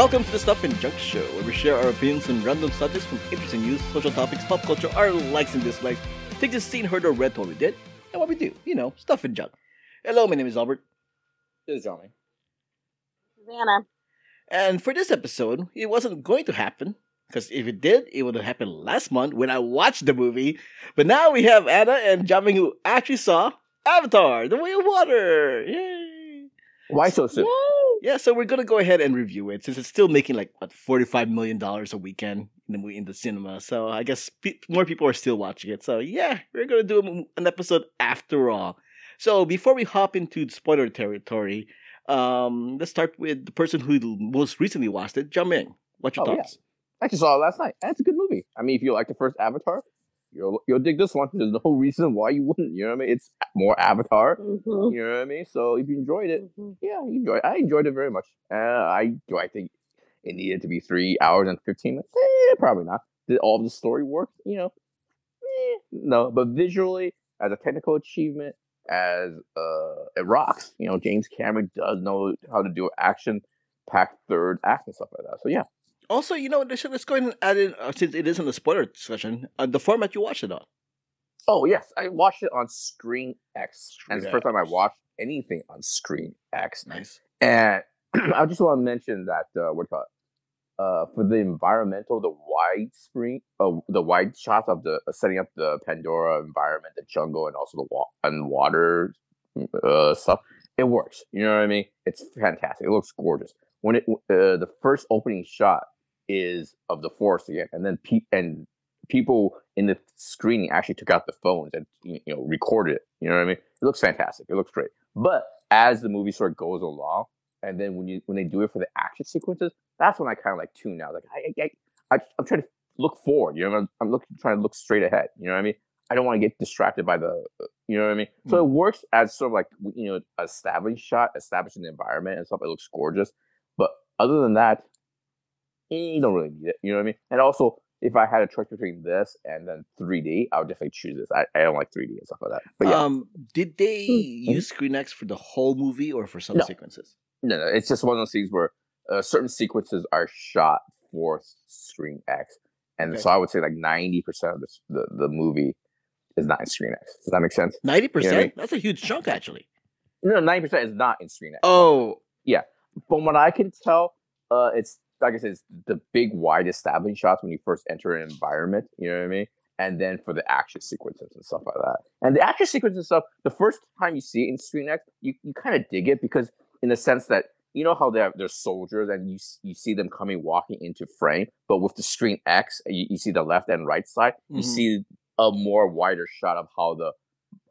Welcome to the Stuff and Junk Show, where we share our opinions on random subjects from interesting news, social topics, pop culture, our likes and dislikes, things you've seen, heard, or read what we did, and what we do. You know, stuff and junk. Hello, my name is Albert. This is Johnny. Savannah. And for this episode, it wasn't going to happen, because if it did, it would have happened last month when I watched the movie. But now we have Ana and Jiaming who actually saw Avatar, The Way of Water. Yay! Why so soon? Yay! Yeah, so we're gonna go ahead and review it since it's still making like what forty five million dollars a weekend in the movie in the cinema. So I guess pe- more people are still watching it. So yeah, we're gonna do an episode after all. So before we hop into the spoiler territory, um, let's start with the person who most recently watched it, Jiaming. What's your Oh, yeah. thoughts? I just saw it last night. and It's a good movie. I mean, if you like the first Avatar, you'll you'll dig this one. There's no reason why you wouldn't. You know what I mean? It's more Avatar. Mhm. You know what I mean? So if you enjoyed it, Mhm. yeah, you. It. I enjoyed it very much. Uh, I do. I think it needed to be three hours and fifteen minutes. Eh, probably not. Did all the story work? You know, eh, no. But visually, as a technical achievement, as uh, it rocks. You know, James Cameron does know how to do action packed third act and stuff like that. So yeah. Also, you know, let's go ahead and add in uh, since it isn't a spoiler discussion, uh, the format you watched it on. Oh yes, I watched it on Screen X, and it's the first time I watched anything on Screen X. Nice. And I just want to mention that uh, what do? Uh, for the environmental, the wide screen, uh, the wide shots of the uh, setting up the Pandora environment, the jungle, and also the wa- and water uh, stuff, it works. You know what I mean? It's fantastic. It looks gorgeous. When it uh, the first opening shot is of the force again, and then pe- and people in the screening actually took out the phones and you know recorded it. You know what I mean? It looks fantastic. It looks great. But as the movie sort of goes along, and then when you when they do it for the action sequences, that's when I kind of like tune out. Like I, I, I I'm trying to look forward. You know, I'm, I'm looking trying to look straight ahead. You know what I mean? I don't want to get distracted by the, uh, you know what I mean. So it mm. works as sort of like you know, established shot, establishing the environment and stuff. It looks gorgeous. But other than that, you don't really need it. You know what I mean? And also, if I had a choice between this and then 3D, I would definitely choose this. I, I don't like 3D and stuff like that. But yeah, Um, did they Mhm. use ScreenX for the whole movie or for some No. sequences? no, no, it's just one of those things where uh, certain sequences are shot for Screen X, and Okay. so I would say like 90 percent of this, the the movie is not in Screen X. Does that make sense? Ninety percent. I mean- That's a huge chunk, actually. No, 90 percent is not in Screen X. Oh, yeah. From what I can tell, uh, it's like I said, it's the big wide establishing shots when you first enter an environment. You know what I mean? And then for the action sequences and stuff like that. And the action sequences and stuff, the first time you see it in Screen X, you, you kind of dig it because in the sense that you know how they're they're soldiers and you you see them coming walking into frame, but with the Screen X, you, you see the left and right side, you Mhm. see a more wider shot of how the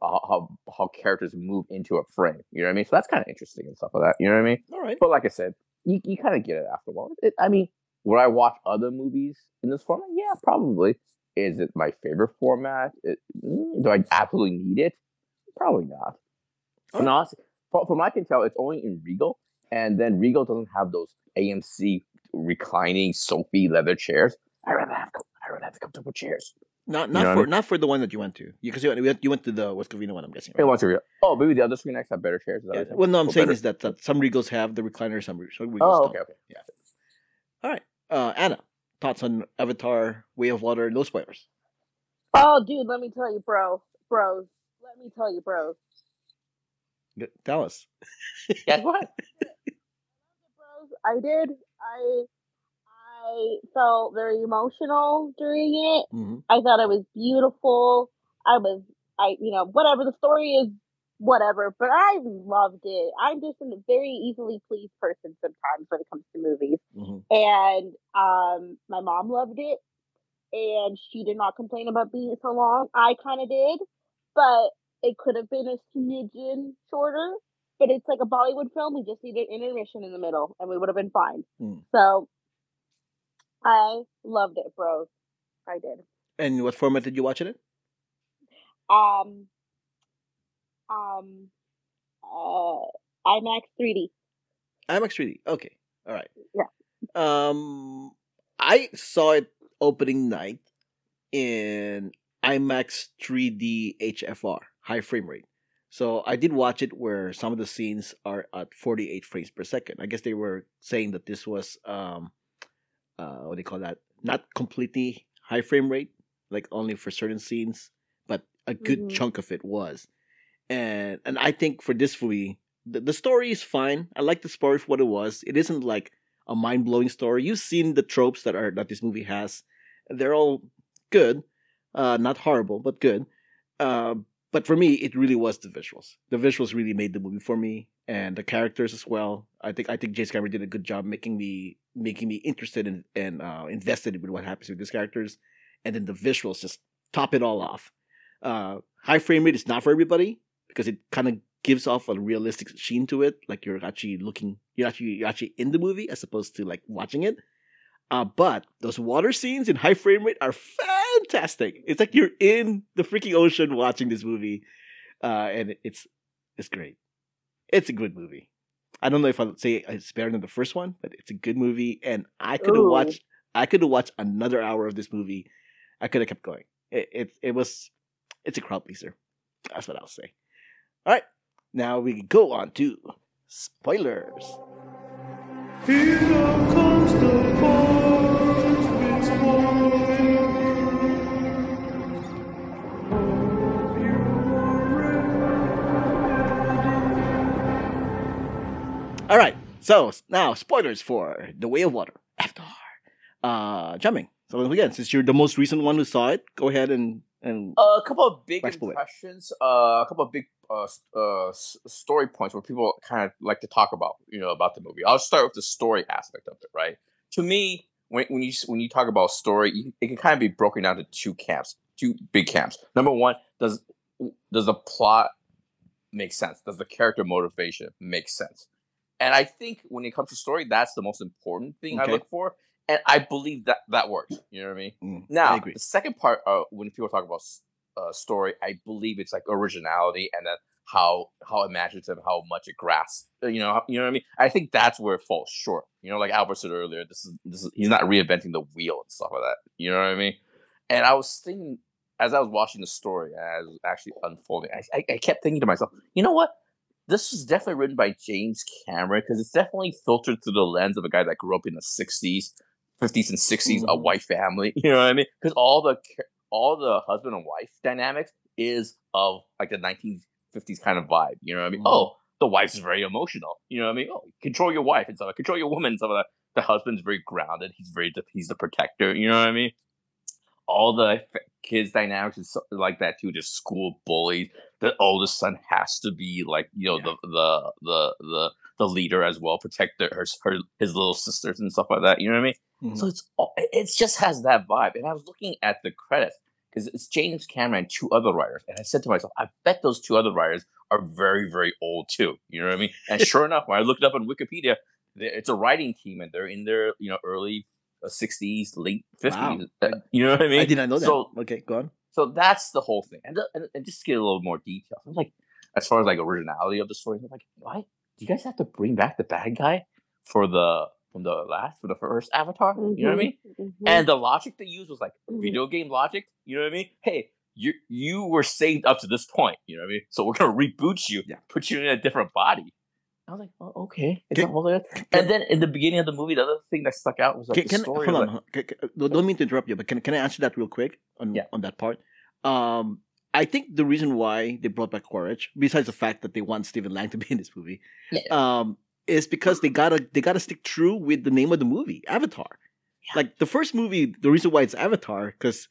how how, how characters move into a frame. You know what I mean? So that's kind of interesting and stuff like that. You know what I mean? all right. But like I said, you, you kind of get it after a while. It, I mean, would I watch other movies in this format? Yeah, probably. Is it my favorite format? It, mm, do I absolutely need it? Probably not. Oh. From, us, from, from what I can tell, it's only in Regal, and then Regal doesn't have those AMC reclining Sophie leather chairs. I rather have I rather have comfortable chairs. Not You not know what I for mean? not for the one that you went to. Because you, went- you went to the West Covina one. I'm guessing. Hey, Right? what's your oh maybe the other Screen X have better chairs. Yeah. what you're saying? Well, no, I'm Or saying better- is that, that some Regals have the recliner, some, Re- some Regals oh don't. okay okay Yeah. All right, uh, Ana, thoughts on Avatar: Way of Water? No spoilers. Oh, dude, let me tell you, bro, bros. Let me tell you, bros. Tell us. yeah go ahead. Bros, I did. I I felt very emotional during it. hmm I thought it was beautiful. I was, I, you know, whatever the story is, whatever. But I loved it. I'm just a very easily pleased person sometimes when it comes to movies. hmm and um my mom loved it and she did not complain about being so long i kind of did but it could have been a smidgen shorter but it's like a bollywood film we just needed intermission in the middle and we would have been fine Mm. so i loved it bros i did And what format did you watch it in? um um uh imax 3d IMAX 3D. Okay. All right. Yeah. Um, I saw it opening night in IMAX 3D HFR, high frame rate. So I did watch it where some of the scenes are at 48 frames per second. I guess they were saying that this was um uh what do you call that? Not completely high frame rate, like only for certain scenes, but a good Mhm. chunk of it was. And and I think for this movie, the, the story is fine. I like the story for what it was. It isn't like a mind blowing story. You've seen the tropes that are that this movie has. They're all good, uh, not horrible, but good. Uh, but for me, it really was the visuals. The visuals really made the movie for me, and the characters as well. I think I think James Cameron did a good job making me making me interested in, and uh, invested with what happens with these characters, and then the visuals just top it all off. Uh, high frame rate is not for everybody because it kind of gives off a realistic sheen to it, like you're actually looking, you're actually you're actually in the movie as opposed to like watching it. Uh, but those water scenes in high frame rate are fantastic. It's like you're in the freaking ocean watching this movie, uh, and it's it's great. It's a good movie. I don't know if I'd say it's better than the first one, but it's a good movie, and I could have watched. I could have watched another hour of this movie. I could have kept going. It, it it was it's a crowd pleaser. That's what I'll say. All right, now we go on to spoilers. So now spoilers for The Way of Water. After, uh, Jiaming. So again, since you're the most recent one who saw it, go ahead and and Uh, a couple of big impressions. Uh, a couple of big uh, uh story points where people kind of like to talk about, you know, about the movie. I'll start with the story aspect of it. Right. To me, when when you when you talk about story, it can kind of be broken down to two camps, two big camps. Number one, does does the plot make sense? Does the character motivation make sense? And I think when it comes to story, that's the most important thing Okay. I look for. And I believe that that works. You know what I mean? mm, I Now, agree. the second part, uh, when people talk about uh, story, I believe it's like originality and then how how imaginative, how much it grasps. uh, You know, you know what I mean. I think that's where it falls short. You know, like Albert said earlier, this is this is he's not reinventing the wheel and stuff like that. You know what I mean? And I was thinking as I was watching the story, as actually unfolding, I, I, I kept thinking to myself, you know what? This was definitely written by James Cameron because it's definitely filtered through the lens of a guy that grew up in the '60s, '50s and '60s, a Mhm. white family. You know what I mean? Because all the all the husband and wife dynamics is of like the 1950s kind of vibe. You know what I mean? Mhm. Oh, the wife's very emotional. You know what I mean? Oh, control your wife and stuff. Control your woman and stuff like that. The husband's very grounded. He's very he's the protector. You know what I mean? All the kids dynamics is so- like that too. Just school bullies. The oldest son has to be like you know Yeah. the the the the the leader as well, protect the, her her his little sisters and stuff like that. You know what I mean? Mhm. So it's all, it just has that vibe. And I was looking at the credits because it's James Cameron and two other writers, and I said to myself, I bet those two other writers are very very old too. You know what I mean? And sure enough, when I looked it up on Wikipedia, it's a writing team, and they're in their you know early sixties, late fifties. Wow. You know what I mean? I did not know that. So okay, go on. So that's the whole thing. And, and, and just to get a little more details. I'm like, as far as like originality of the story, I'm like, why do you guys have to bring back the bad guy for the from the last for the first Avatar? You know what I mean? Mhm. And the logic they used was like Mhm. video game logic. You know what I mean? Hey, you you were saved up to this point. You know what I mean? So we're gonna reboot you, Yeah. put you in a different body. I was like, oh, okay. Can- all? And then in the beginning of the movie, the other thing that stuck out was like Can, the story. hold on? like- can- can- don't mean to interrupt you, but can can I answer that real quick on Yeah. on that part? Um, I think the reason why they brought back Quaritch, besides the fact that they want Stephen Lang to be in this movie, Yeah. um, is because they gotta they gotta stick true with the name of the movie, Avatar. Like the first movie, the reason why it's Avatar because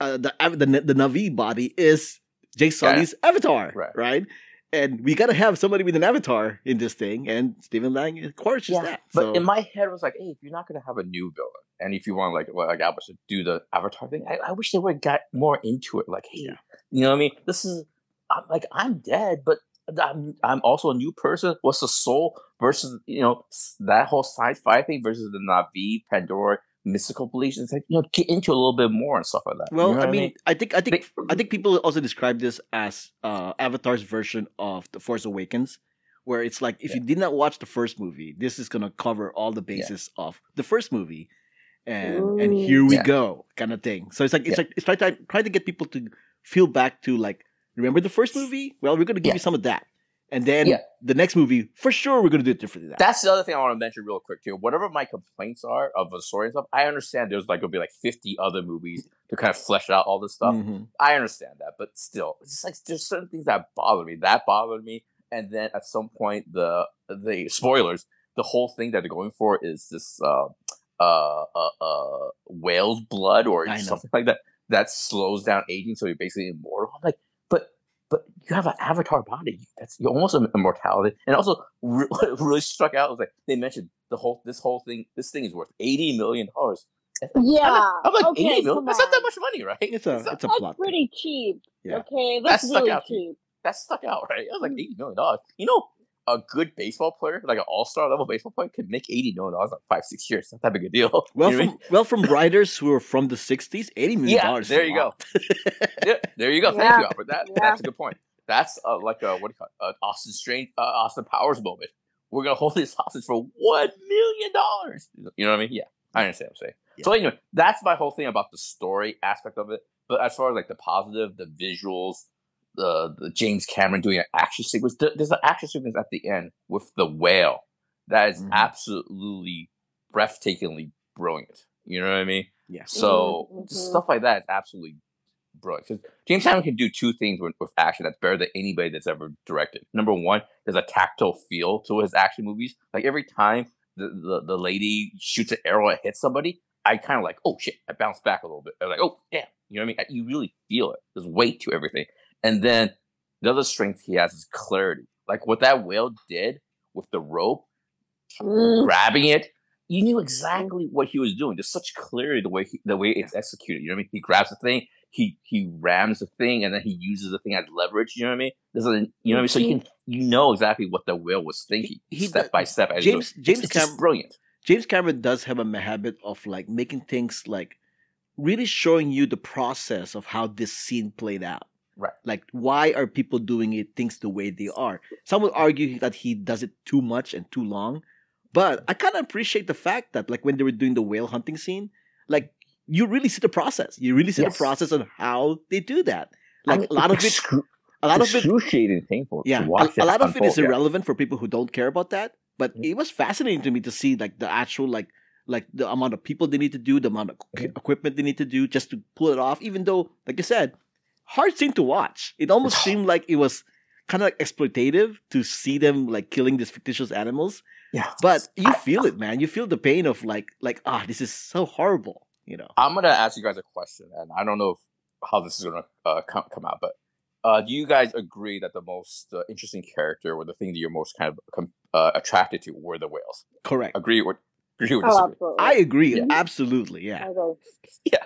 uh, the the the Na'vi body is Jake Sully's Avatar, Right. right? And we gotta have somebody with an avatar in this thing, and Stephen Lang, Quaritch is that. But so, in my head, it was like, hey, if you're not gonna have a new villain, and if you want like well, like Albert to do the Avatar thing, I, I wish they would have got more into it. Like, hey, Yeah. you know what I mean? This is I'm like I'm dead, but I'm I'm also a new person. What's the soul versus you know that whole sci-fi thing versus the Na'vi, Pandora, mystical beliefs? It's like you know get into a little bit more and stuff like that. You Well, know I what mean, I think I think They- I think people also describe this as uh, Avatar's version of The Force Awakens, where it's like if you did not watch the first movie, this is gonna cover all the bases of the first movie, and and here we Yeah. go, kind of thing. So it's like it's Yeah. like it's trying to try to get people to feel back to like Remember the first movie? Well, we're going to give Yeah. you some of that. And then Yeah. the next movie, for sure, we're going to do it differently. That. That's the other thing I want to mention real quick too. Whatever my complaints are of the story and stuff, I understand there's like gonna be like 50 other movies to kind of flesh out all this stuff. Mhm. I understand that, but still, it's just like there's certain things that bother me. That bothered me, and then at some point, the the spoilers, the whole thing that they're going for is this uh uh uh, uh whale's blood or something like that that slows down aging, so you're basically immortal. I'm like, but but you have an avatar body. That's you're almost im- immortality. And also, re- really struck out was like they mentioned the whole this whole thing. This thing is worth eighty million dollars. Yeah. I'm like okay, eighty million. That's not that much money, right? It's a not- it's a That's plot. thing. pretty cheap. Yeah. Okay, That that's stuck really out cheap. that stuck out, right? I was like Mm. eighty million dollars. You know, a good baseball player, like an all star level baseball player, could make eighty million dollars in five six years. Not that big a deal. Well, You know what I from well, from writers who are from the '60s, eighty million dollars. Yeah, dollars. there you go. yeah, there you go. Thank Yeah. you, Albert. That Yeah. that's a good point. That's uh, like a what do you call it? An Austin Strange, uh, Austin Powers moment. We're gonna hold this hostage for one million dollars. You know what I mean? Yeah, I understand what I'm saying. So anyway, that's my whole thing about the story aspect of it. But as far as like the positive, the visuals, the the James Cameron doing an action sequence, there's an action sequence at the end with the whale that is Mhm. absolutely breathtakingly brilliant. You know what I mean? Yeah. So Mhm, just mhm. stuff like that is absolutely brilliant. Because James Cameron can do two things with, with action that's better than anybody that's ever directed. Number one, there's a tactile feel to his action movies. Like every time the, the, the lady shoots an arrow and hits somebody, I kind of like, oh shit, I bounce back a little bit. I'm like, oh damn, you know what I mean? You really feel it. There's weight to everything. And then the other strength he has is clarity. Like what that whale did with the rope, Mm. grabbing it, you knew exactly what he was doing. There's such clarity the way he, the way it's executed. You know what I mean? He grabs the thing, he he rams the thing, and then he uses the thing as leverage. You know what I mean? There's a, you know what I mean? So you can you know exactly what the whale was thinking He- he step by step. James. James it's Cameron brilliant. James Cameron does have a habit of like making things like really showing you the process of how this scene played out. Right. Like why are people doing it things the way they are? Some would argue that he does it too much and too long. But I kind of appreciate the fact that like when they were doing the whale hunting scene, like you really see the process. You really see Yes. the process on how they do that. I Like mean, a lot of it a lot of it excruciating painful. yeah, to watch a, a lot of it is unfold, yeah. irrelevant for people who don't care about that. But Mhm. it was fascinating to me to see like the actual like like the amount of people they need to do, the amount of Mhm. equipment they need to do just to pull it off. Even though, like you said, hard scene to watch. It almost seemed like it was kind of like exploitative to see them like killing these fictitious animals. Yeah, But you feel it, man. You feel the pain of like like ah, this is so horrible. You know. I'm gonna ask you guys a question, and I don't know if, how this is gonna uh, come come out, but uh, do you guys agree that the most uh, interesting character or the thing that you're most kind of com- uh, attracted to were the whales? Correct. Agree or agree or Oh, disagree? absolutely. I agree. Yeah. Absolutely. Yeah. Okay. yeah,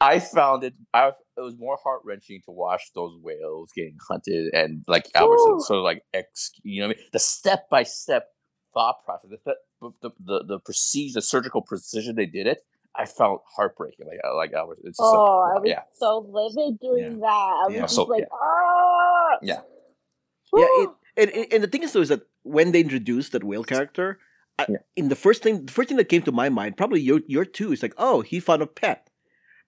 I found it. I it was more heart wrenching to watch those whales getting hunted and like Albert Ooh. said, sort of like ex. You know, what I mean? the step by step thought process, the, the the the the precision, the surgical precision they did it. I felt heartbreaking. Like like Albert, it's just Oh, I was yeah, so livid doing that. I was Yeah. just So- like, yeah. ah. yeah. Yeah, it, Woo. and, and- and the thing is though is that when they introduced that whale character, I, Yeah. in the first thing, the first thing that came to my mind, probably your your too, is like, oh, he found a pet.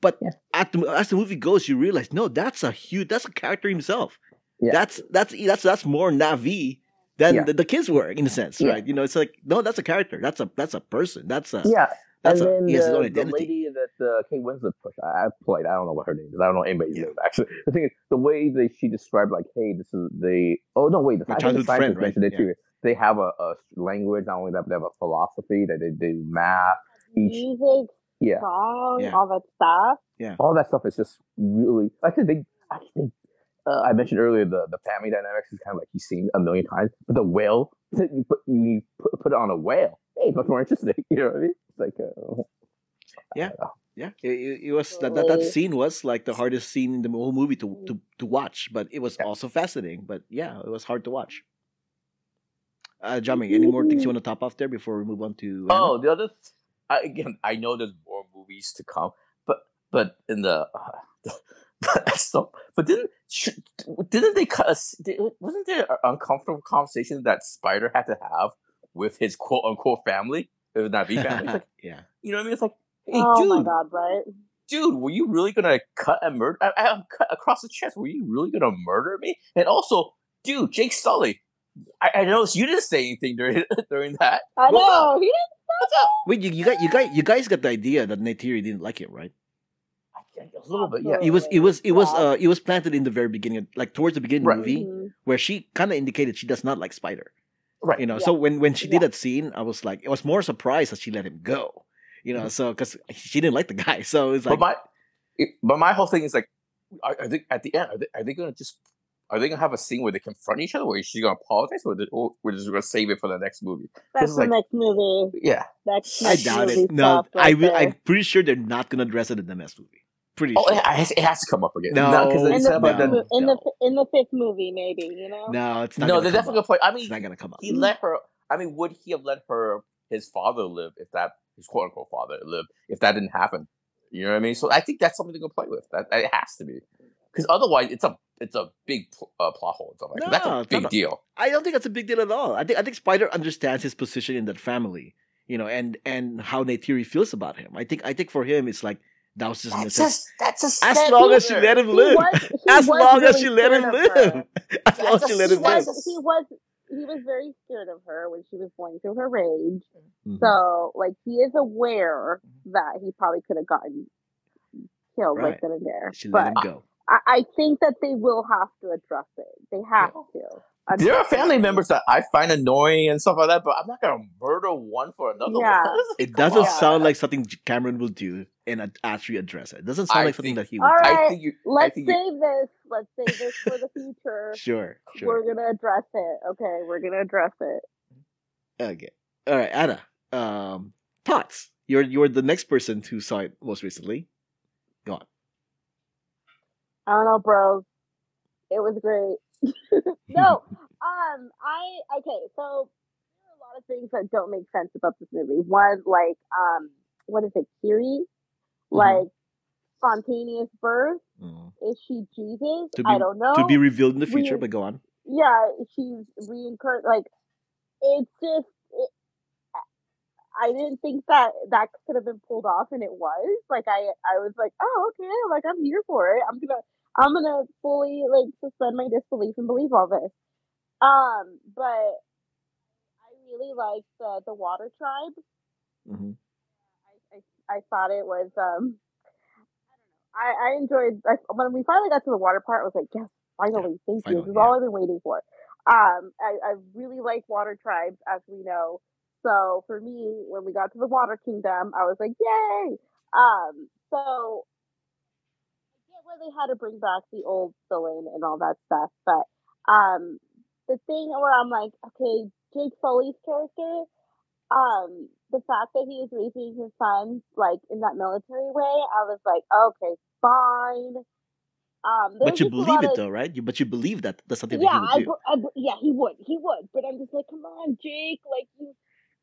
But Yeah. at the, as the movie goes, you realize no, that's a huge, that's a character himself. Yeah. That's that's that's that's more Na'vi than the, the kids were in a sense, right? You know, it's like no, that's a character. That's a that's a person. That's a Yeah, that's and a then he has his own the, the lady that uh, Kate Winslet pushed, I, I played. I don't know what her name is. I don't know anybody's name actually. The thing is, the way that she described, like, hey, this is the. Oh no, wait, the, My I the childhood friend, right? mentioned it Yeah. too. They have a, a language. Not only that, but they have a philosophy. That they do math. Each, Music, yeah, song, Yeah. all that stuff. Yeah, all that stuff is just really. I think they. I think. Uh, I mentioned earlier the, the family dynamics is kind of like you've seen a million times, but the whale you put you put, put it on a whale. Hey, much more interesting. You know what I mean? It's like uh, Yeah. Yeah, it, it, it was that, that that scene was like the hardest scene in the whole movie to to, to watch, but it was Yeah. also fascinating. But yeah, it was hard to watch. Uh, Jiaming, any more things you want to top off there before we move on to? Ana? Oh, the other th- I, again, I know there's more movies to come, but but in the, uh, but so, but didn't didn't they cut us? Wasn't there an uncomfortable conversation that Spider had to have with his quote unquote family? It was not B family. It's like, yeah, you know what I mean? It's like, hey, oh dude, my god, right? dude, were you really gonna cut and murder? I, I, cut across the chest. Were you really gonna murder me? And also, dude, Jake Sully. I, I noticed you didn't say anything during during that. I What's up? know. He didn't. What's up? Wait, you, you guys, you guys, you guys got the idea that Neytiri didn't like it, right? A little bit, yeah. It was, it was, it was, uh, it was planted in the very beginning, like towards the beginning Right. of the movie, Mhm. where she kind of indicated she does not like Spider. Right. You know, Yeah. so when when she Yeah. did that scene, I was like, it was more surprised that she let him go. You know, so because she didn't like the guy, so it's like, but my, it, but my whole thing is like, are, are they at the end? Are they, are they gonna just? Are they gonna have a scene where they confront each other, where she's gonna apologize, or, they, or we're just gonna save it for the next movie? That's the like- next movie. Yeah. That's I doubt it. No, I right will. there. I'm pretty sure they're not gonna address it in the next movie. Pretty Oh, sure. it has, it has to come up again. No, because in the, no, fifth, the, mo- in the in the fifth movie, maybe you know. No, it's not. no, gonna they're definitely up. gonna play. I It's mean, not gonna come up. he let her. I mean, would he have let her his father live if that his quote unquote father live if that didn't happen? You know what I mean? So I think that's something they're gonna play with. That, that it has to be because otherwise it's a it's a big pl- uh, plot hole. and stuff like that. No, that's a big a- deal. I don't think that's a big deal at all. I think I think Spider understands his position in that family, you know, and and how Neytiri feels about him. I think I think for him it's like that was just a That's necessity. just that's a As long as she let him live. As long as she let him live. As long as she let him He live. Was, he was he was very scared of her when she was going through her rage. Mhm. So like he is aware that he probably could have gotten killed Right. right then and there. She let But him go. I, I think that they will have to address it. They have to. There are family members that I find annoying and stuff like that, but I'm not gonna murder one for another Yeah. one. Like, It doesn't on. sound like something Cameron will do and ad- actually address it. It doesn't sound I like something think- that he would All do. I think you. Let's think you, save this. Let's save this for the future. Sure, sure. We're gonna address it. Okay, we're gonna address it. Okay. All right, Ana. Um, thoughts. You're you're the next person who saw it most recently. Go on. I don't know, bro. It was great. no, um, I okay. So there are a lot of things that don't make sense about this movie. One, like, um, what is it, Kiri? Mm-hmm. Like spontaneous birth? Mm. Is she Jesus? To I don't know. To be revealed in the future, we- but go on. yeah, she's reincarnated. Like, it's just. It, I didn't think that that could have been pulled off, and it was. Like, I, I was like, oh, okay, like I'm here for it. I'm gonna, I'm gonna fully like suspend my disbelief and believe all this. Um, but I really like the the Water Tribe. hmm I, I, I thought it was um I. I, I enjoyed I, when we finally got to the water part I was like, Yes, finally, thank you. This is yeah. all I've been waiting for. Um I, I really like water tribes as we know. So for me, when we got to the water kingdom, I was like, Yay! Um so I why they had to bring back the old villain and all that stuff, but um the thing where I'm like, okay, Jake Sully's character, um, the fact that he was raising his sons like in that military way, I was like, okay, fine. Um, But you believe it of- though, right? You, but you believe that that's something yeah, that he would do. be- I, yeah, he would, he would. But I'm just like, come on, Jake, like you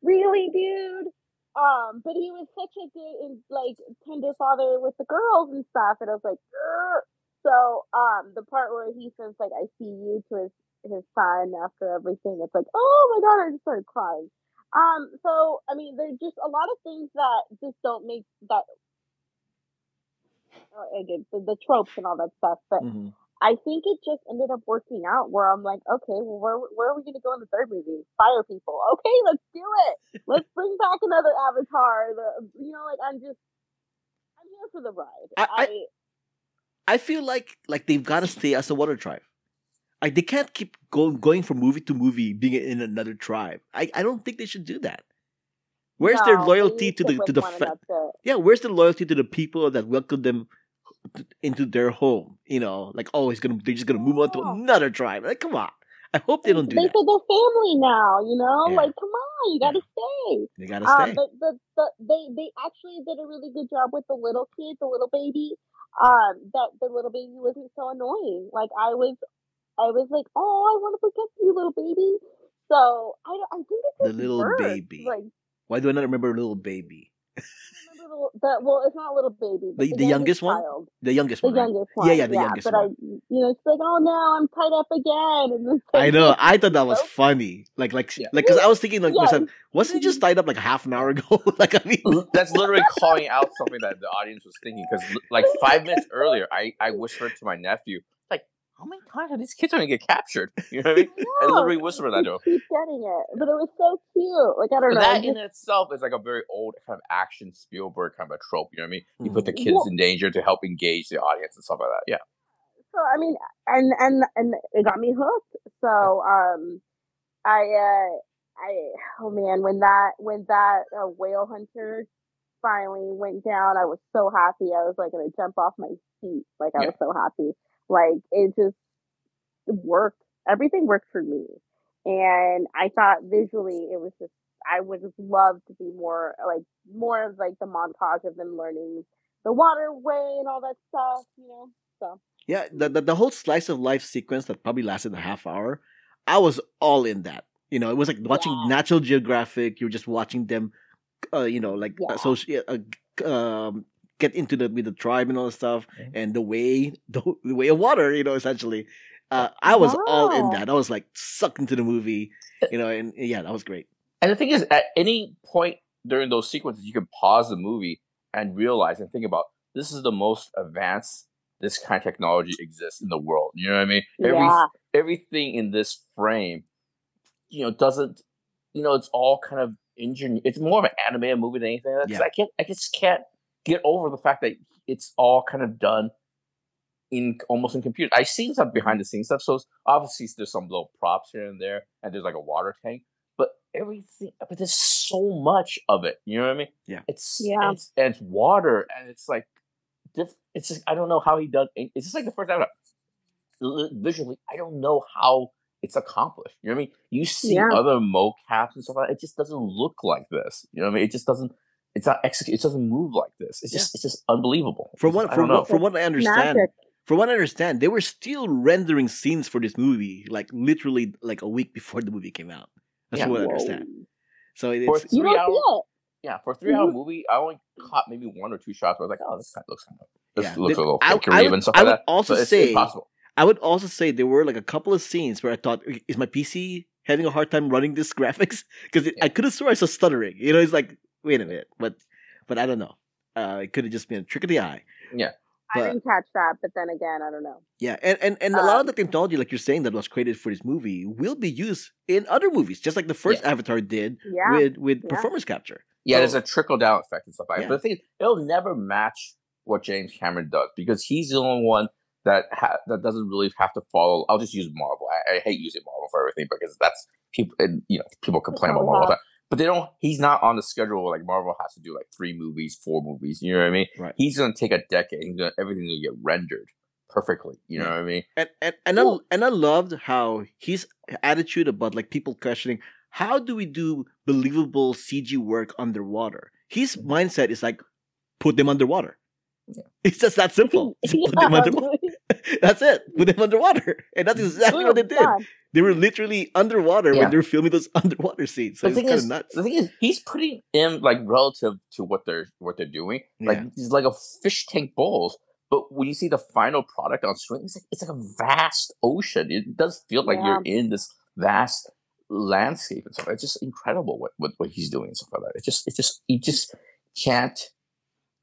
really, dude. Um, but he was such a good and like tender father with the girls and stuff, and I was like, so um, the part where he says like, "I see you" to his his son after everything, it's like, oh my god, I just started crying. Um, so I mean, there's just a lot of things that just don't make that. Uh, again, the, the tropes and all that stuff, but Mhm. I think it just ended up working out where I'm like, okay, well, where where are we gonna go in the third movie? Fire people. Okay, let's do it. Let's bring back another Avatar. The you know, like I'm just I'm here for the ride. I- I- I, feel like like they've got to stay as a water tribe. Like they can't keep going going from movie to movie being in another tribe. I, I don't think they should do that. Where's their loyalty to the to the fa- and that's it. yeah? Where's the loyalty to the people that welcomed them into their home? You know, like oh, he's gonna they're just gonna move on to another tribe. Like come on, I hope they don't do They that. said they're family now. You know, Yeah. like come on, you gotta stay. They gotta Um, stay. but the, the they they actually did a really good job with the little kid, the little baby. Um, that the little baby wasn't so annoying. Like I was, I was like, oh, I want to protect you, little baby. So I don't- I think it's The little birth. baby. Like Why do I not remember little baby? Remember the, the well, it's not little baby. But The- the, the youngest one? child, The youngest the one. right? youngest one. Yeah, yeah, the youngest but one. I, you know, it's like, oh no, I'm tied up again. And I know. I thought that was so- funny. Like, like, Yeah. like, because I was thinking, like, Yeah. myself, wasn't he just tied up like half an hour ago? like, I mean, That's literally calling out something that the audience was thinking. Because like five minutes earlier, I I whispered to my nephew, many times are these kids to get captured? You know what I mean? I no, literally whispered that to him. keep getting it, but it was so cute. Like I don't But know. that just- in itself is like a very old kind of action Spielberg kind of a trope. You know what I mean? You put the Mhm. kids in danger to help engage the audience and stuff like that. Yeah. so I mean, and and and it got me hooked. So um, I uh, I oh man, when that when that uh, whale hunter finally went down, I was so happy. I was like gonna jump off my seat. Like I Yeah. was so happy. Like it just worked. Everything worked for me, and I thought visually it was just. I would have loved to be more like more of like the montage of them learning the waterway and all that stuff, you know. So yeah, the, the the whole slice of life sequence that probably lasted a half hour, I was all in that. You know, it was like watching Yeah. Natural Geographic. You're just watching them, uh, you know, like Yeah. associate, uh, um, get into the with the tribe and all that stuff, and the way the, the way of water. You know, essentially, uh, I was all in that. I was like sucked into the movie. You know, and yeah, that was great. And the thing is, at any point during those sequences, you can pause the movie and realize and think about this is the most advanced this kind of technology exists in the world. You know what I mean? Every, yeah, everything in this frame, you know, doesn't, you know, it's all kind of engineered. It's more of an animated movie than anything. Because Yeah. I can't, I just can't get over the fact that it's all kind of done in almost in computer. I've seen some behind the scenes stuff, so obviously there's some little props here and there, and there's like a water tank. But everything, but there's so much of it. You know what I mean? Yeah. It's Yeah. It's, and it's water, and it's like, diff- it's just I don't know how he does. It's just like the first time. I- Visually, I don't know how it's accomplished. You know what I mean? You see Yeah. other mocaps and stuff like that. It just doesn't look like this. You know what I mean? It just doesn't. It's not execute. It doesn't move like this. It's just. It's just unbelievable. From what I from what from what I understand, magic. from what I understand, they were still rendering scenes for this movie, like literally like a week before the movie came out. That's Yeah. what I understand. So it- For it's You three don't hours. see it. Yeah, for a three-hour Mhm. movie, I only caught maybe one or two shots. Where I was like, "Oh, this kind of looks kind of this yeah. looks They- a little I, fake I and would, stuff I like would that." also But it's say impossible. I would also say there were like a couple of scenes where I thought, is my PC having a hard time running this graphics? Because Yeah. I could have swore I saw stuttering. You know, it's like, wait a minute, but but I don't know. Uh, it could have just been a trick of the eye. Yeah. I didn't catch that, but then again, I don't know. Yeah, and and, and a lot of Um, the technology, like you're saying, that was created for this movie, will be used in other movies, just like the first Yeah. Avatar did Yeah, with with Yeah. performance capture. Yeah, So- there's a trickle down effect and stuff like that. Yeah. But the thing is, it'll never match what James Cameron does because he's the only one that ha- that doesn't really have to follow. I'll just use Marvel. I, I hate using Marvel for everything because that's people. And, you know, people complain about all Marvel, all we the time. but they don't. He's not on the schedule like Marvel has to do like three movies, four movies. You know what I mean? Right. He's gonna take a decade. He's gonna everything's gonna get rendered perfectly. You know Yeah. what I mean? And and and I and I loved how his attitude about like people questioning how do we do believable CG work underwater. His mm-hmm. mindset is like put them underwater. Yeah. It's just that simple. Put them underwater. That's it. Put them underwater, and that's exactly what they did. done. They were literally underwater Yeah. when they were filming those underwater scenes. So the it's thing kind is, of nuts. the thing is, he's putting in like relative to what they're what they're doing. Like Yeah. he's like a fish tank bowls. But when you see the final product on screen, it's like it's like a vast ocean. It does feel like you're in this vast landscape and stuff. It's just incredible what, what, what he's doing and stuff like that. It just it just you just can't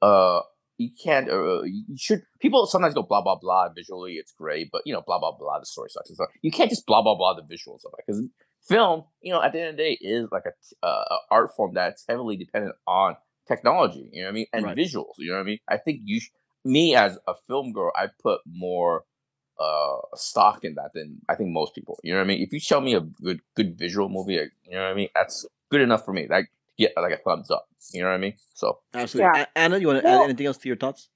uh you can't uh, you should people sometimes go blah blah blah visually it's great but you know blah blah blah the story sucks and stuff. You can't just blah blah blah the visuals of it because film you know at the end of the day is like a, uh, art form that's heavily dependent on technology. You know what I mean and Right. visuals. You know what I mean. I think you sh- me as a film girl I put more uh stock in that than I think most people. You know what I mean? If you show me a good good visual movie, you know what I mean, that's good enough for me. Like get like a thumbs up. You know what I mean? So Absolutely. Yeah. Ana, you want to Well- add anything else to your thoughts?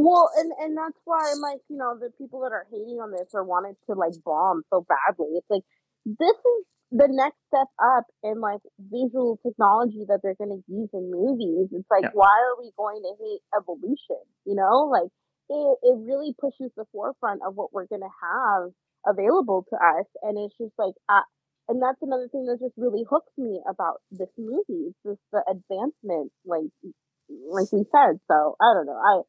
Well, and and that's why I'm like, you know, the people that are hating on this or wanted to like bomb so badly. It's like this is the next step up in like visual technology that they're going to use in movies. It's like, Yeah. why are we going to hate evolution? You know, like it it really pushes the forefront of what we're going to have available to us, and it's just like, uh, and that's another thing that just really hooks me about this movie. It's just the advancement, like like we said. So I don't know. I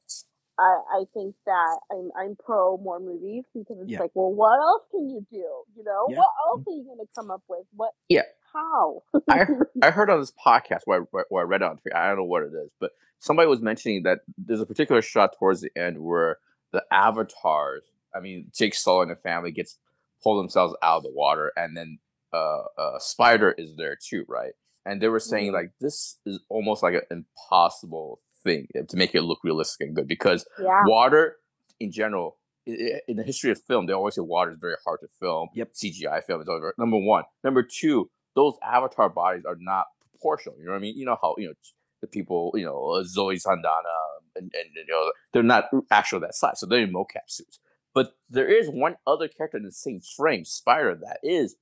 I I think that I'm I'm pro more movies because it's Yeah. like, well, what else can you do? You know, Yeah. what else mm-hmm. are you gonna come up with? What? Yeah. How? I heard, I heard on this podcast where I, where- where I read on I don't know what it is, but somebody was mentioning that there's a particular shot towards the end where the avatars, I mean Jake Sully and the family gets pull themselves out of the water, and then uh, uh Spider is there too, right? And they were saying Mhm. like this is almost like an impossible thing eh, to make it look realistic and good because Yeah. water in general in the history of film they always say water is very hard to film Yep. cgi film is over number one number two those avatar bodies are not proportional you know what i mean you know how you know the people you know uh, zoe saldana and, and you know they're not actual that size so they're in mocap suits but there is one other character in the same frame spider that is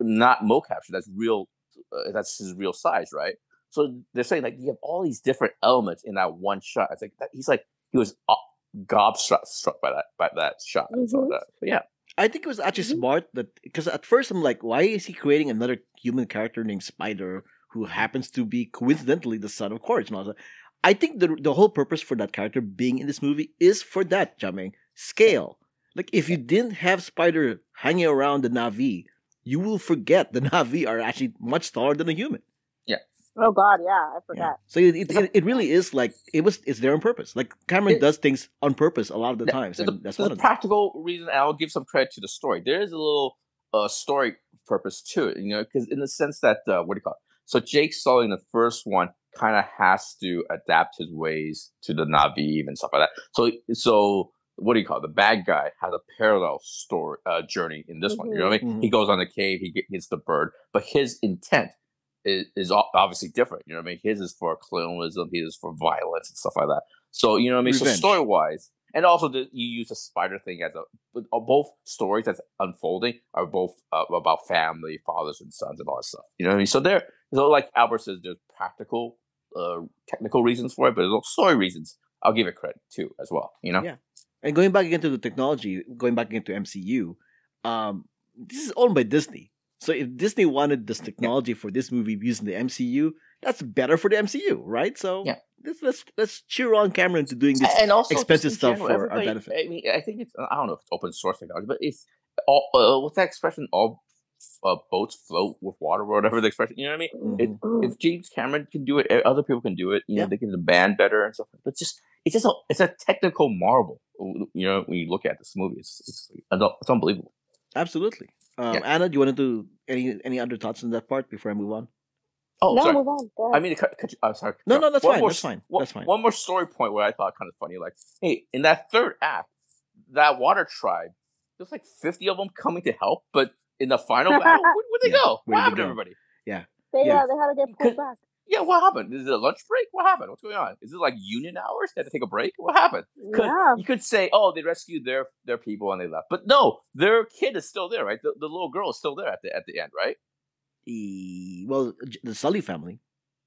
not mocap suit that's real uh, that's his real size right so they're saying like you have all these different elements in that one shot. It's like that, he's like he was uh, gobstruck struck by that by that shot. So Mhm. that, so yeah, I think it was actually Mhm. smart that because at first I'm like, why is he creating another human character named Spider who happens to be coincidentally the son of Quaritch? And all that. I think the the whole purpose for that character being in this movie is for that, Jiaming. Scale. Like if you didn't have Spider hanging around the Na'vi, you will forget the Na'vi are actually much taller than a human. Yeah. Oh God, yeah, I Yeah. forgot. So it, it, it, it really is like it was it's there on purpose. Like Cameron It- does things on purpose a lot of the times, there's and that's there's one a of them. practical reason. And I'll give some credit to the story. There is a little uh, story purpose to it, you know, because in the sense that uh, what do you call it? So Jake Sully in the first one kind of has to adapt his ways to the Na'vi and stuff like that. So so what do you call it? The bad guy has a parallel story uh, journey in this one. You know what I mean? Mhm. He goes on the cave, he gets the bird, but his intent is, is obviously different. You know what I mean? His is for colonialism, his is for violence and stuff like that. So you know what I mean? So story wise, and also the, you use the spider thing as a uh, both stories that's unfolding are both uh, about family, fathers and sons, and all that stuff. You know what I mean? So there, so like Albert says, there's practical, uh, technical reasons for it, but there's also story reasons. I'll give it credit too, as well. You know? Yeah. And going back into the technology, going back into MCU, um, this is owned by Disney. So if Disney wanted this technology for this movie using the MCU, that's better for the MCU, right? So Yeah. let's let's let's cheer on Cameron to doing this. and also expensive stuff general, for our benefit. I mean, I think it's I don't know if it's open source technology, but it's all uh, what's that expression? All uh, boats float with water, or whatever the expression. You know what I mean? It, Mhm. if James Cameron can do it, eh, other people can do it. You Yeah. know, they can band better and stuff. But just it's just a it's a technical marvel. You know, when you look at this movie, it's it's, it's unbelievable. Absolutely. Um, Yeah. Ana, do you want to do any any other thoughts on that part before I move on? Oh, no, sorry. move on. Go I mean, to cut, cut you, I'm sorry. No, no, that's One fine, more that's fine, One, that's fine. One more story point where I thought kind of funny, like, hey, in that third act, that water tribe, there's like 50 of them coming to help, but in the final battle, where, where'd they Yeah, go? where What happened to go? everybody? they yeah. uh, they had to get pulled back. Yeah, what happened? Is it a lunch break? What happened? What's going on? Is it like union hours? They had to take a break? What happened? Yeah. You could say, oh, they rescued their their people and they left, but no, their kid is still there, right? The, the little girl is still there at the at the end, right? E- well, the Sully family.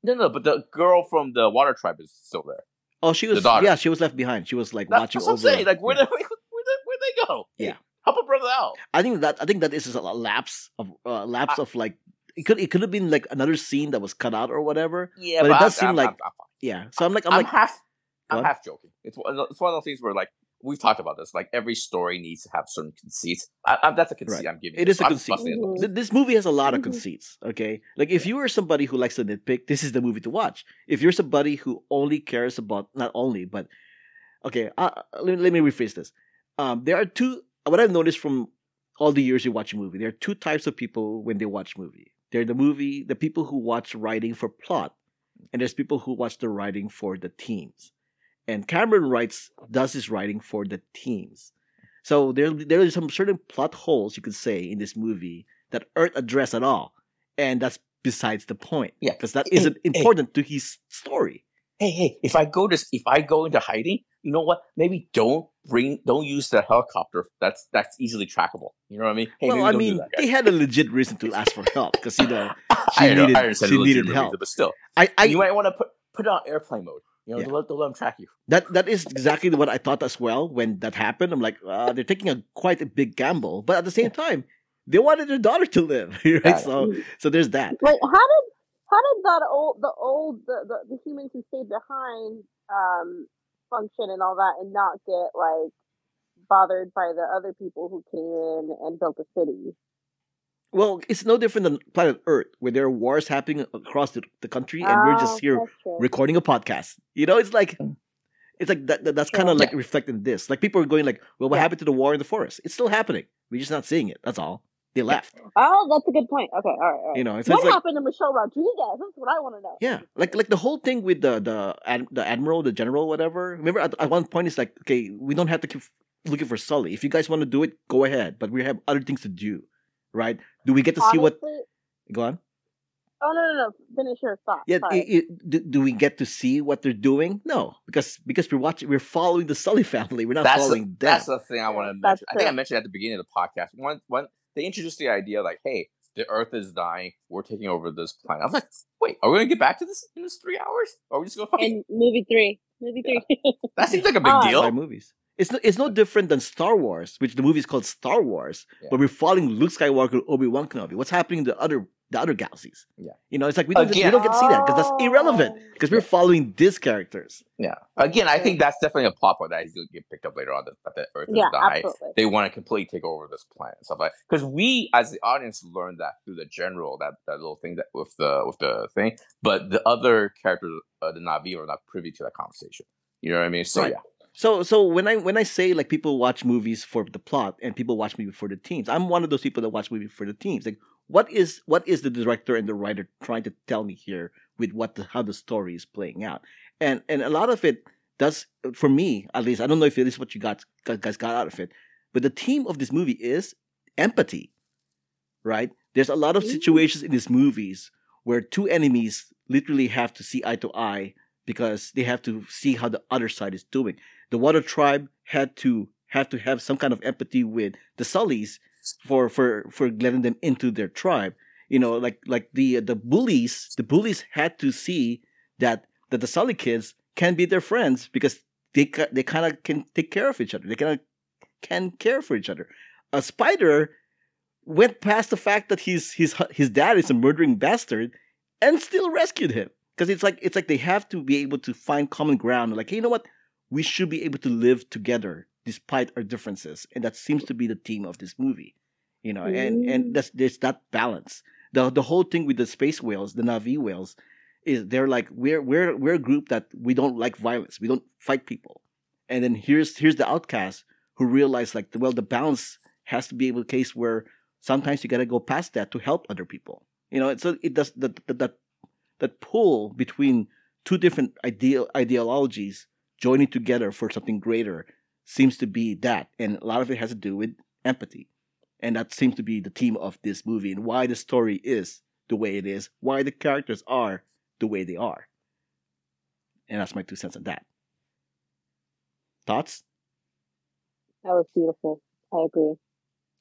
No, no, but the girl from the water tribe is still there. Oh, she was yeah, she was left behind. She was like That- watching that's what I'm saying. Like, where yeah. they where they where they go? Yeah. help a brother out. I think that I think that is a lapse of uh, lapse I- of like it could it could have been like another scene that was cut out or whatever. Yeah, But it does I'm, seem I'm, like- I'm, I'm. Yeah, so I'm like I'm, I'm like half. Go I'm half joking. It's one. It's one of those things where like we've talked about this. Like every story needs to have certain conceits. I, I, that's a conceit Right. I'm giving. It you, is so a I'm conceit. busting it loose. th- this movie has a lot of Mhm. conceits. Okay, like if you are somebody who likes to nitpick, this is the movie to watch. If you're somebody who only cares about not only but okay, uh, let, me, let me rephrase this. Um, there are two. What I've noticed from all the years you watch a movie, there are two types of people when they watch movie. They're the movie, the people who watch writing for plot, and there's people who watch the writing for the teams. And Cameron writes does his writing for the teams. So there there are some certain plot holes you could say in this movie that aren't addressed at all, and that's besides the point. Yeah. because that Hey, isn't hey. important to his story. Hey, hey! If I go to if I go into hiding, you know what? Maybe don't bring don't use the helicopter. That's that's easily trackable. You know what I mean? Hey, well, I mean, that, they had a legit reason to ask for help because you know she I needed- I understand she needed legitimate help. reason, but still, I, I you might want to put put it on airplane mode. You know, Yeah. to let, to let them track you. that that is exactly what I thought as well when that happened. I'm like, uh, they're taking a quite a big gamble, but at the same time, they wanted their daughter to live, right? Yeah. So so there's that. Wait, how did How did that old the old the, the, the humans who stayed behind um function and all that and not get like bothered by the other people who came in and built a city? Well, it's no different than planet Earth, where there are wars happening across the, the country, and we're just Oh, here recording a podcast. You know, it's like Mm. it's like that, that- that's kind of like Yeah. reflected in this. Like people are going like, "Well, what Yeah. happened to the war in the forest? It's still happening. We're just not seeing it. That's all. They left. Oh, that's a good point. Okay, all right, all right. You know, it's, what it's like happened to Michelle Rodriguez? That's what I want to know. yeah, like like the whole thing with the the ad, the admiral, the general, whatever. Remember, at, at one point, it's like, okay, we don't have to keep looking for Sully. If you guys want to do it, go ahead. But we have other things to do, right? Do we get to see what? Go on. Oh no, no, no! Finish your thought. Yeah, Sorry. i- i- do, do we get to see what they're doing? No, because because we're watching, we're following the Sully family. We're not that's following the, that's the thing I want to That's mention. I think I mentioned at the beginning of the podcast. One when they introduced the idea, like, hey, the Earth is dying, we're taking over this planet. I was like, wait, are we gonna get back to this in this three hours? Or are we just gonna fucking? And movie three, movie three. That seems like a big Um, deal. Movies. It's no, it's no different than Star Wars, which the movie is called Star Wars, Yeah. but we're following Luke Skywalker, Obi Wan Kenobi. What's happening in the other the other galaxies? Yeah. you know, it's like we don't we don't get to see that because that's irrelevant because we're following these characters. Yeah. Again, I think that's definitely a plot point that he's gonna get picked up later on. That, that the Earth Yeah, is dying. They want to completely take over this planet and stuff like. Because we, as the audience, learned that through the general that that little thing that with the with the thing, but the other characters, uh, the Na'vi, are not privy to that conversation. You know what I mean? So Right. yeah. So so when I when I say like people watch movies for the plot and people watch movies for the teams, I'm one of those people that watch movies for the teams. Like what is what is the director and the writer trying to tell me here with what the, how the story is playing out? And and a lot of it does for me at least. I don't know if it is what you got guys got out of it, but the theme of this movie is empathy. Right? There's a lot of situations in these movies where two enemies literally have to see eye to eye because they have to see how the other side is doing the water tribe had to have to have some kind of empathy with the Sullys for for for letting them into their tribe. You know, like like the the bullies, the bullies had to see that that the Sully kids can be their friends because they they kind of can take care of each other. They kind of can care for each other. A spider went past the fact that his his his dad is a murdering bastard and still rescued him because it's like it's like they have to be able to find common ground. Like, hey, you know what? we should be able to live together despite our differences and that seems to be the theme of this movie you know and Mm. and that's there's that balance. The the whole thing with the space whales the Na'vi whales is they're like we're we're we're a group that we don't like violence. We don't fight people. And then here's here's the outcast who realize like well the balance has to be able case where sometimes you got to go past that to help other people you know? So it does that that that, that pull between two different ideal ideologies joining together for something greater seems to be that and a lot of it has to do with empathy and that seems to be the theme of this movie and why the story is the way it is why the characters are the way they are and that's my two cents on that thoughts That was beautiful. I agree.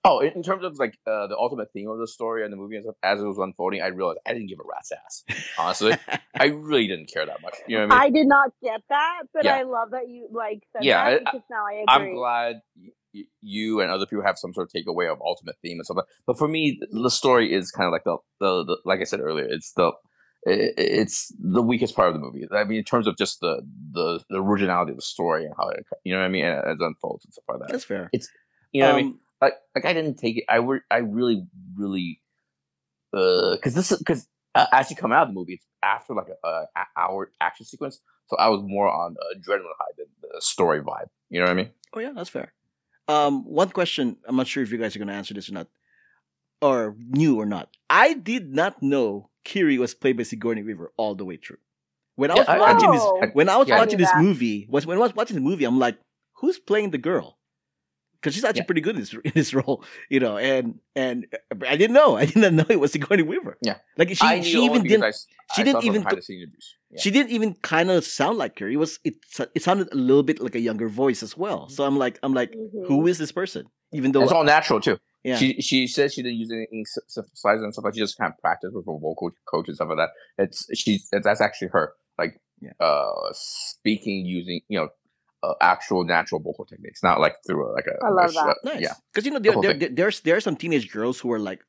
Oh, in, in terms of like uh, the ultimate theme of the story and the movie and stuff, as it was unfolding, I realized I didn't give a rat's ass. Honestly, I really didn't care that much. You know what I mean? I did not get that, but Yeah. I love that you like said Yeah, that because now I agree. I'm glad y- y- you and other people have some sort of takeaway of ultimate theme and stuff. But for me, the story is kind of like the, the the like I said earlier, it's the i- i- it's the weakest part of the movie. I mean, in terms of just the the, the originality of the story and how it you know what I mean as it unfolds and stuff like that. that's fair It's You know what I mean? Like like I didn't take it. I were I really really uh because this is because uh, as you come out of the movie, it's after like a, a hour action sequence. So I was more on adrenaline high than the story vibe. You know what I mean? Oh yeah, that's fair. Um, one question. I'm not sure if you guys are going to answer this or not, or knew or not. I did not know Kiri was played by Sigourney Weaver all the way through. When I Yeah, was I- I watching knew- this, when I was Yeah, watching this movie, was when I was watching the movie, I'm like, who's playing the girl? Because she's actually Yeah. pretty good in this in this role, you know. And and I didn't know, I didn't know it was Sigourney Weaver. Yeah. like she I knew she even didn't I s- she I didn't even behind co- the scene interviews. Yeah. she didn't even kind of sound like her. It was it it sounded a little bit like a younger voice as well. So I'm like I'm like, Mhm. who is this person? Even though it's all natural too. Yeah. She she says she didn't use any syn- synthesizer and stuff like. She just kind of practiced with her vocal coach and stuff like that. It's she that's actually her like Yeah. uh speaking using you know uh, actual natural vocal techniques, not like through a, like a. I love a sh- that. Nice. Yeah. Because you know The there, whole there, thing. there- there's there are some teenage girls who are like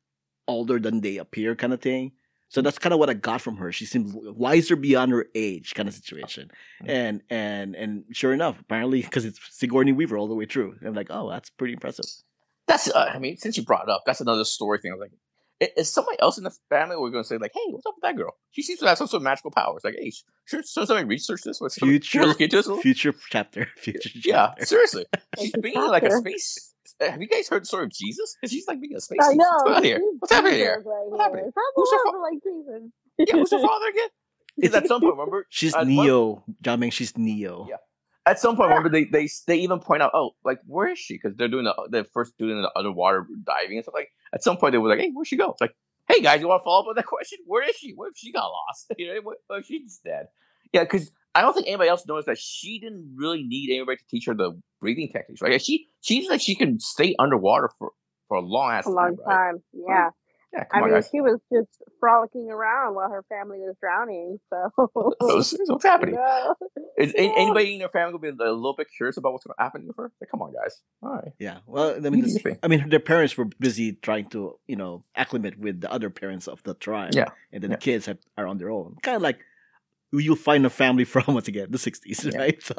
older than they appear kind of thing. So that's kind of what I got from her. She seems wiser beyond her age, kind of situation. Mhm. And and and sure enough, apparently because it's Sigourney Weaver all the way through. I'm like, oh, that's pretty impressive. That's uh, I mean, since you brought it up, that's another story thing. I was like, i- is somebody else in the family we're going to say like, hey, what's up with that girl? She seems to have some sort of magical powers. Like, hey, should, should somebody research this? What's Future- look into this? a? Future chapter. Future Yeah, chapter. seriously. She's being like a space. uh, Have you guys heard the story of Jesus? 'Cause She's like being a space. I know. What's going on here? she's What's happening here? Right What's happening? here. Who's her of fa- like Jesus. Yeah, who's her father again? Because at some point, remember, She's at one- Neo. Jiaming, she's Neo. Yeah. At some point, remember they they they even point out, oh, like where is she? Because they're doing the they're first doing the underwater diving and stuff. Like at some point, they were like, hey, where'd she go? It's like, hey guys, you want to follow up on that question? Where is she? What if she got lost? You know, what, what if she's dead? Yeah, because I don't think anybody else noticed that she didn't really need anybody to teach her the breathing techniques, right? She she's like she can stay underwater for for a long ass A long time, right? time. Yeah. Yeah, I on, mean, guys. she was just frolicking around while her family was drowning. So, What's, what's happening? Yeah. Is Yeah. anybody in their family gonna be a little bit curious about what's going to happen to her? Like, come on, guys. All right. Yeah. Well, I mean, this- I mean, their parents were busy trying to, you know, acclimate with the other parents of the tribe. Yeah. And then Yeah. the kids have, are on their own. Kind of like you'll find a family from once again, the 60s, Yeah. right? So,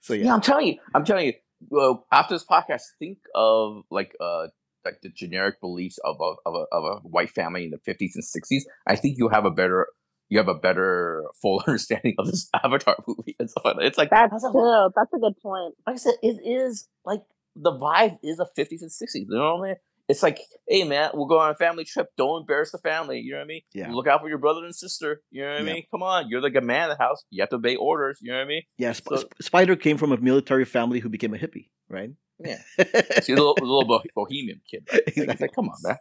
so Yeah. yeah. I'm telling you. I'm telling you. Well, after this podcast, think of like uh like the generic beliefs of a of a of a white family in the 50s and 60s. I think you have a better you have a better full understanding of this Avatar movie and stuff like that. It's like That's I was like, true. That's a good point. like I said, it is like the vibe is a 50s and 60s. You know what I mean? It's like, hey man, we'll go on a family trip. Don't embarrass the family. You know what I mean? Yeah. Look out for your brother and sister. You know what I Yeah. mean? Come on, you're like a man in the house. You have to obey orders. You know what I mean? Yeah. Sp- So- Spider came from a military family who became a hippie, right? Yeah. She's a little, a little bo- bohemian kid. Right? Like, Exactly. like, come on, man.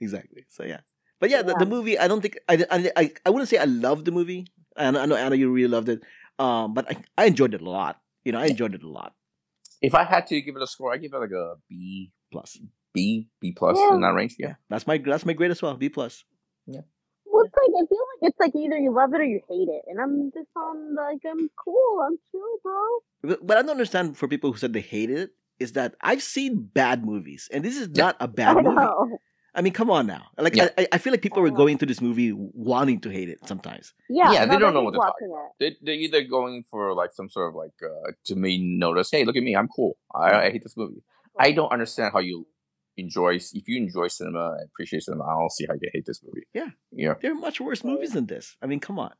exactly. So yeah, but yeah, The, the movie. I don't think I, I I I wouldn't say I loved the movie. And I know Ana, you really loved it. Um, but I, I enjoyed it a lot. You know, I enjoyed it a lot. If I had to give it a score, I give it like a B, Plus, B, B plus Yeah. in that range. Yeah. yeah, that's my that's my grade as well. B plus. Yeah. Well, it's like I feel like it's like either you love it or you hate it, and I'm just on like I'm cool, I'm chill, bro. But, but I don't understand for people who said they hated it. Is that I've seen bad movies, and this is Yeah. not a bad I movie. know. I mean, come on now. Like Yeah. I, I feel like people were going to this movie wanting to hate it sometimes. Yeah, Yeah, they don't know what they're talking watching They, they're either going for like some sort of like uh, to me notice, hey, look at me, I'm cool. I, I hate this movie. I don't understand how you enjoy if you enjoy cinema and appreciate cinema. I don't see how you hate this movie. Yeah. yeah. There are much worse movies than this. I mean, come on.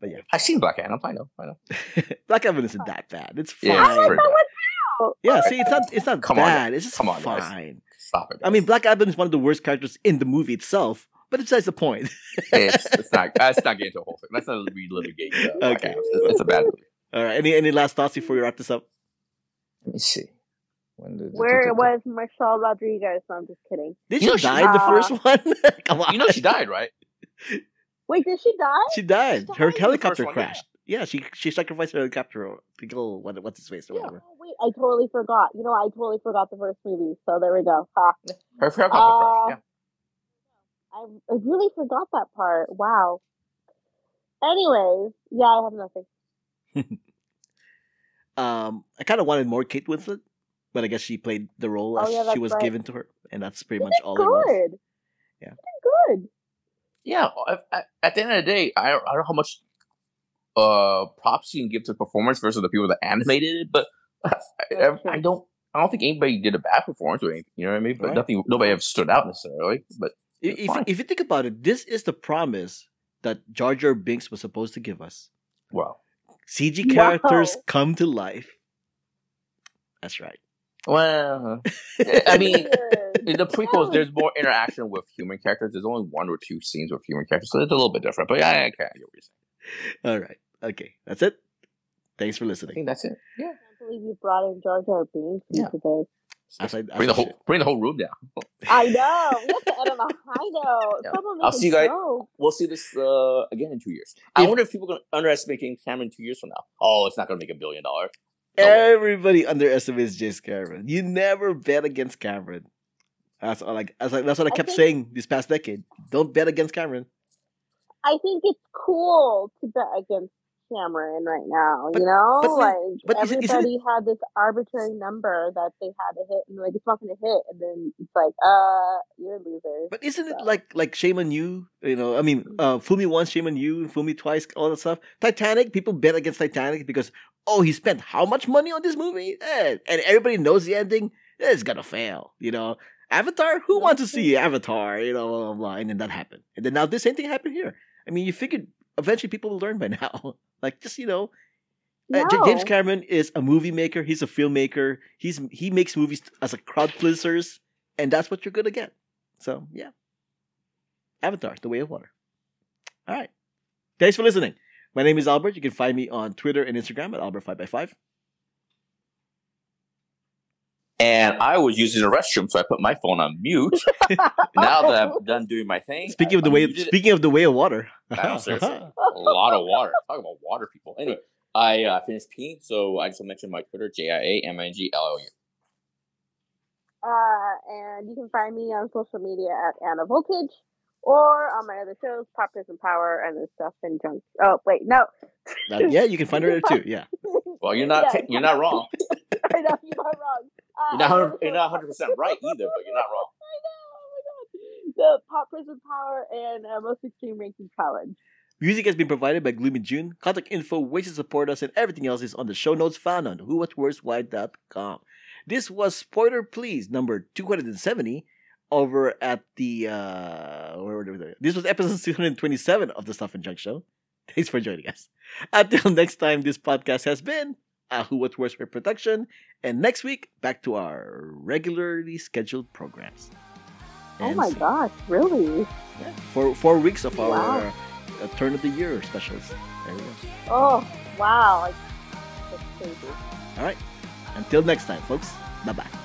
But yeah, I've seen Black Adam. I know. I know. Black Adam isn't that bad. It's fine. Yeah, it's I pretty thought bad. Yeah, see, it's not it's not Come on, bad. it's just Come on, guys. fine. Stop it. I mean. Black Adam is one of the worst characters in the movie itself, but it's besides the point. it's, it's not. Let's not get into a whole thing. Let's not relitigate. Uh, Black Okay. Adam. It's, it's a bad movie. All right. Any any last thoughts before we wrap this up? Let me see. When did Where was Michelle Rodriguez? No, I'm just kidding. Did You she know, she- die in the Uh, first one? Come on. You know she died, right? Wait, did she die? She died. She died Her in helicopter first one, yeah. crashed. Yeah. she she sacrificed her helicopter to go what what's his face or Yeah. whatever. Oh, wait, I totally forgot. You know, I totally forgot the first movie. So there we go. Ha. Her helicopter Uh, crashed. I, I really forgot that part. Wow. Anyways, yeah, I have nothing. Um, I kind of wanted more Kate Winslet, but I guess she played the role Oh, as yeah, she was right. given to her, and that's pretty She much did all it was. good. Yeah. She did good. Yeah. yeah at, at the end of the day, I don't, I don't know how much uh props you can give to the performance versus the people that animated it, but I, That's. I don't. I don't think anybody did a bad performance or anything. You know what I mean? But Right. nothing. Nobody ever stood out necessarily. But If, if, fine. if you think about it, this is the promise that Jar Jar Binks was supposed to give us. well, CG Wow. characters come to life. That's right. Well. I mean, in the prequels, there's more interaction with human characters. There's only one or two scenes with human characters, so it's a little bit different. But yeah, I kind of get what you're saying. All right. Okay. That's it. Thanks for I listening. think that's it. Yeah. I can't believe you brought in Jar Jar Binks Yeah. today. As I, as Bring the whole should. bring the whole room down. I know. We have to end on a high note. Yeah. I'll see you guys- joke. We'll see this uh, again in two years. I If- wonder if people are going to underestimate James Cameron two years from now. Oh, it's not going to make a billion dollars. Way. Everybody underestimates James Cameron. You never bet against Cameron. That's all like that's, that's what I I kept think- saying this past decade. Don't bet against Cameron. I think it's cool to bet against Cameron right now. But- you know, but like but isn't it- everybody had this arbitrary number that they had to hit, and like it's not going to hit, and then it's like, uh, you're losers. But isn't it like like shame on you? You know, I mean, uh, fool me once, shame on you, fool me twice, all that stuff. Titanic, people bet against Titanic because oh, he spent how much money on this movie, Eh, and everybody knows the ending. It's gonna fail, you know. Avatar, who wants to see Avatar? You know, blah, blah, blah. and then that happened, and then now the same thing happened here. I mean, you figured eventually people will learn by now. like just you know, uh, J- James Cameron is a movie maker. He's a filmmaker. He's he makes movies as a crowd pleasers, and that's what you're gonna get. So yeah, Avatar: The Way of Water. All right, thanks for listening. My name is Albert. You can find me on Twitter and Instagram at Albert5x5. And I was using the restroom, so I put my phone on mute. now that I'm done doing my thing, Speaking I of the way, unmuted it. speaking of the way of water. Wow, a lot of water. Talk about water, people. Anyway, I uh, finished peeing, so I just want to mention my Twitter, J I A M I N G L O U. Uh, and you can find me on social media at Ana Voltage or on my other shows, Pop Prison Power and the stuff and junk. Oh, wait, no. Uh, yeah, you can find her there too. Yeah. Well, you're not Yeah. you're not wrong. I know, you're not wrong. You're not 100, you're not 100 percent right either, but you're not wrong. I know, oh my god. The Pop Prison Power and uh, Most Extreme Ranking Challenge. Music has been provided by Gloomy June. Contact info, ways to support us, and everything else is on the show notes found on whowhatwhereswhy.com. This was Spoiler Pleeze number 270 over at the uh where were they? This was episode 227 of the Stuff and Junk Show. Thanks for joining us. Until next time, this podcast has been a Who What Worse production, and next week back to our regularly scheduled programs. Oh my see- gosh, really? Yeah, four four weeks of our uh, turn of the year specials. There we go. Oh, wow. That's crazy. All right. Until next time, folks. Bye bye.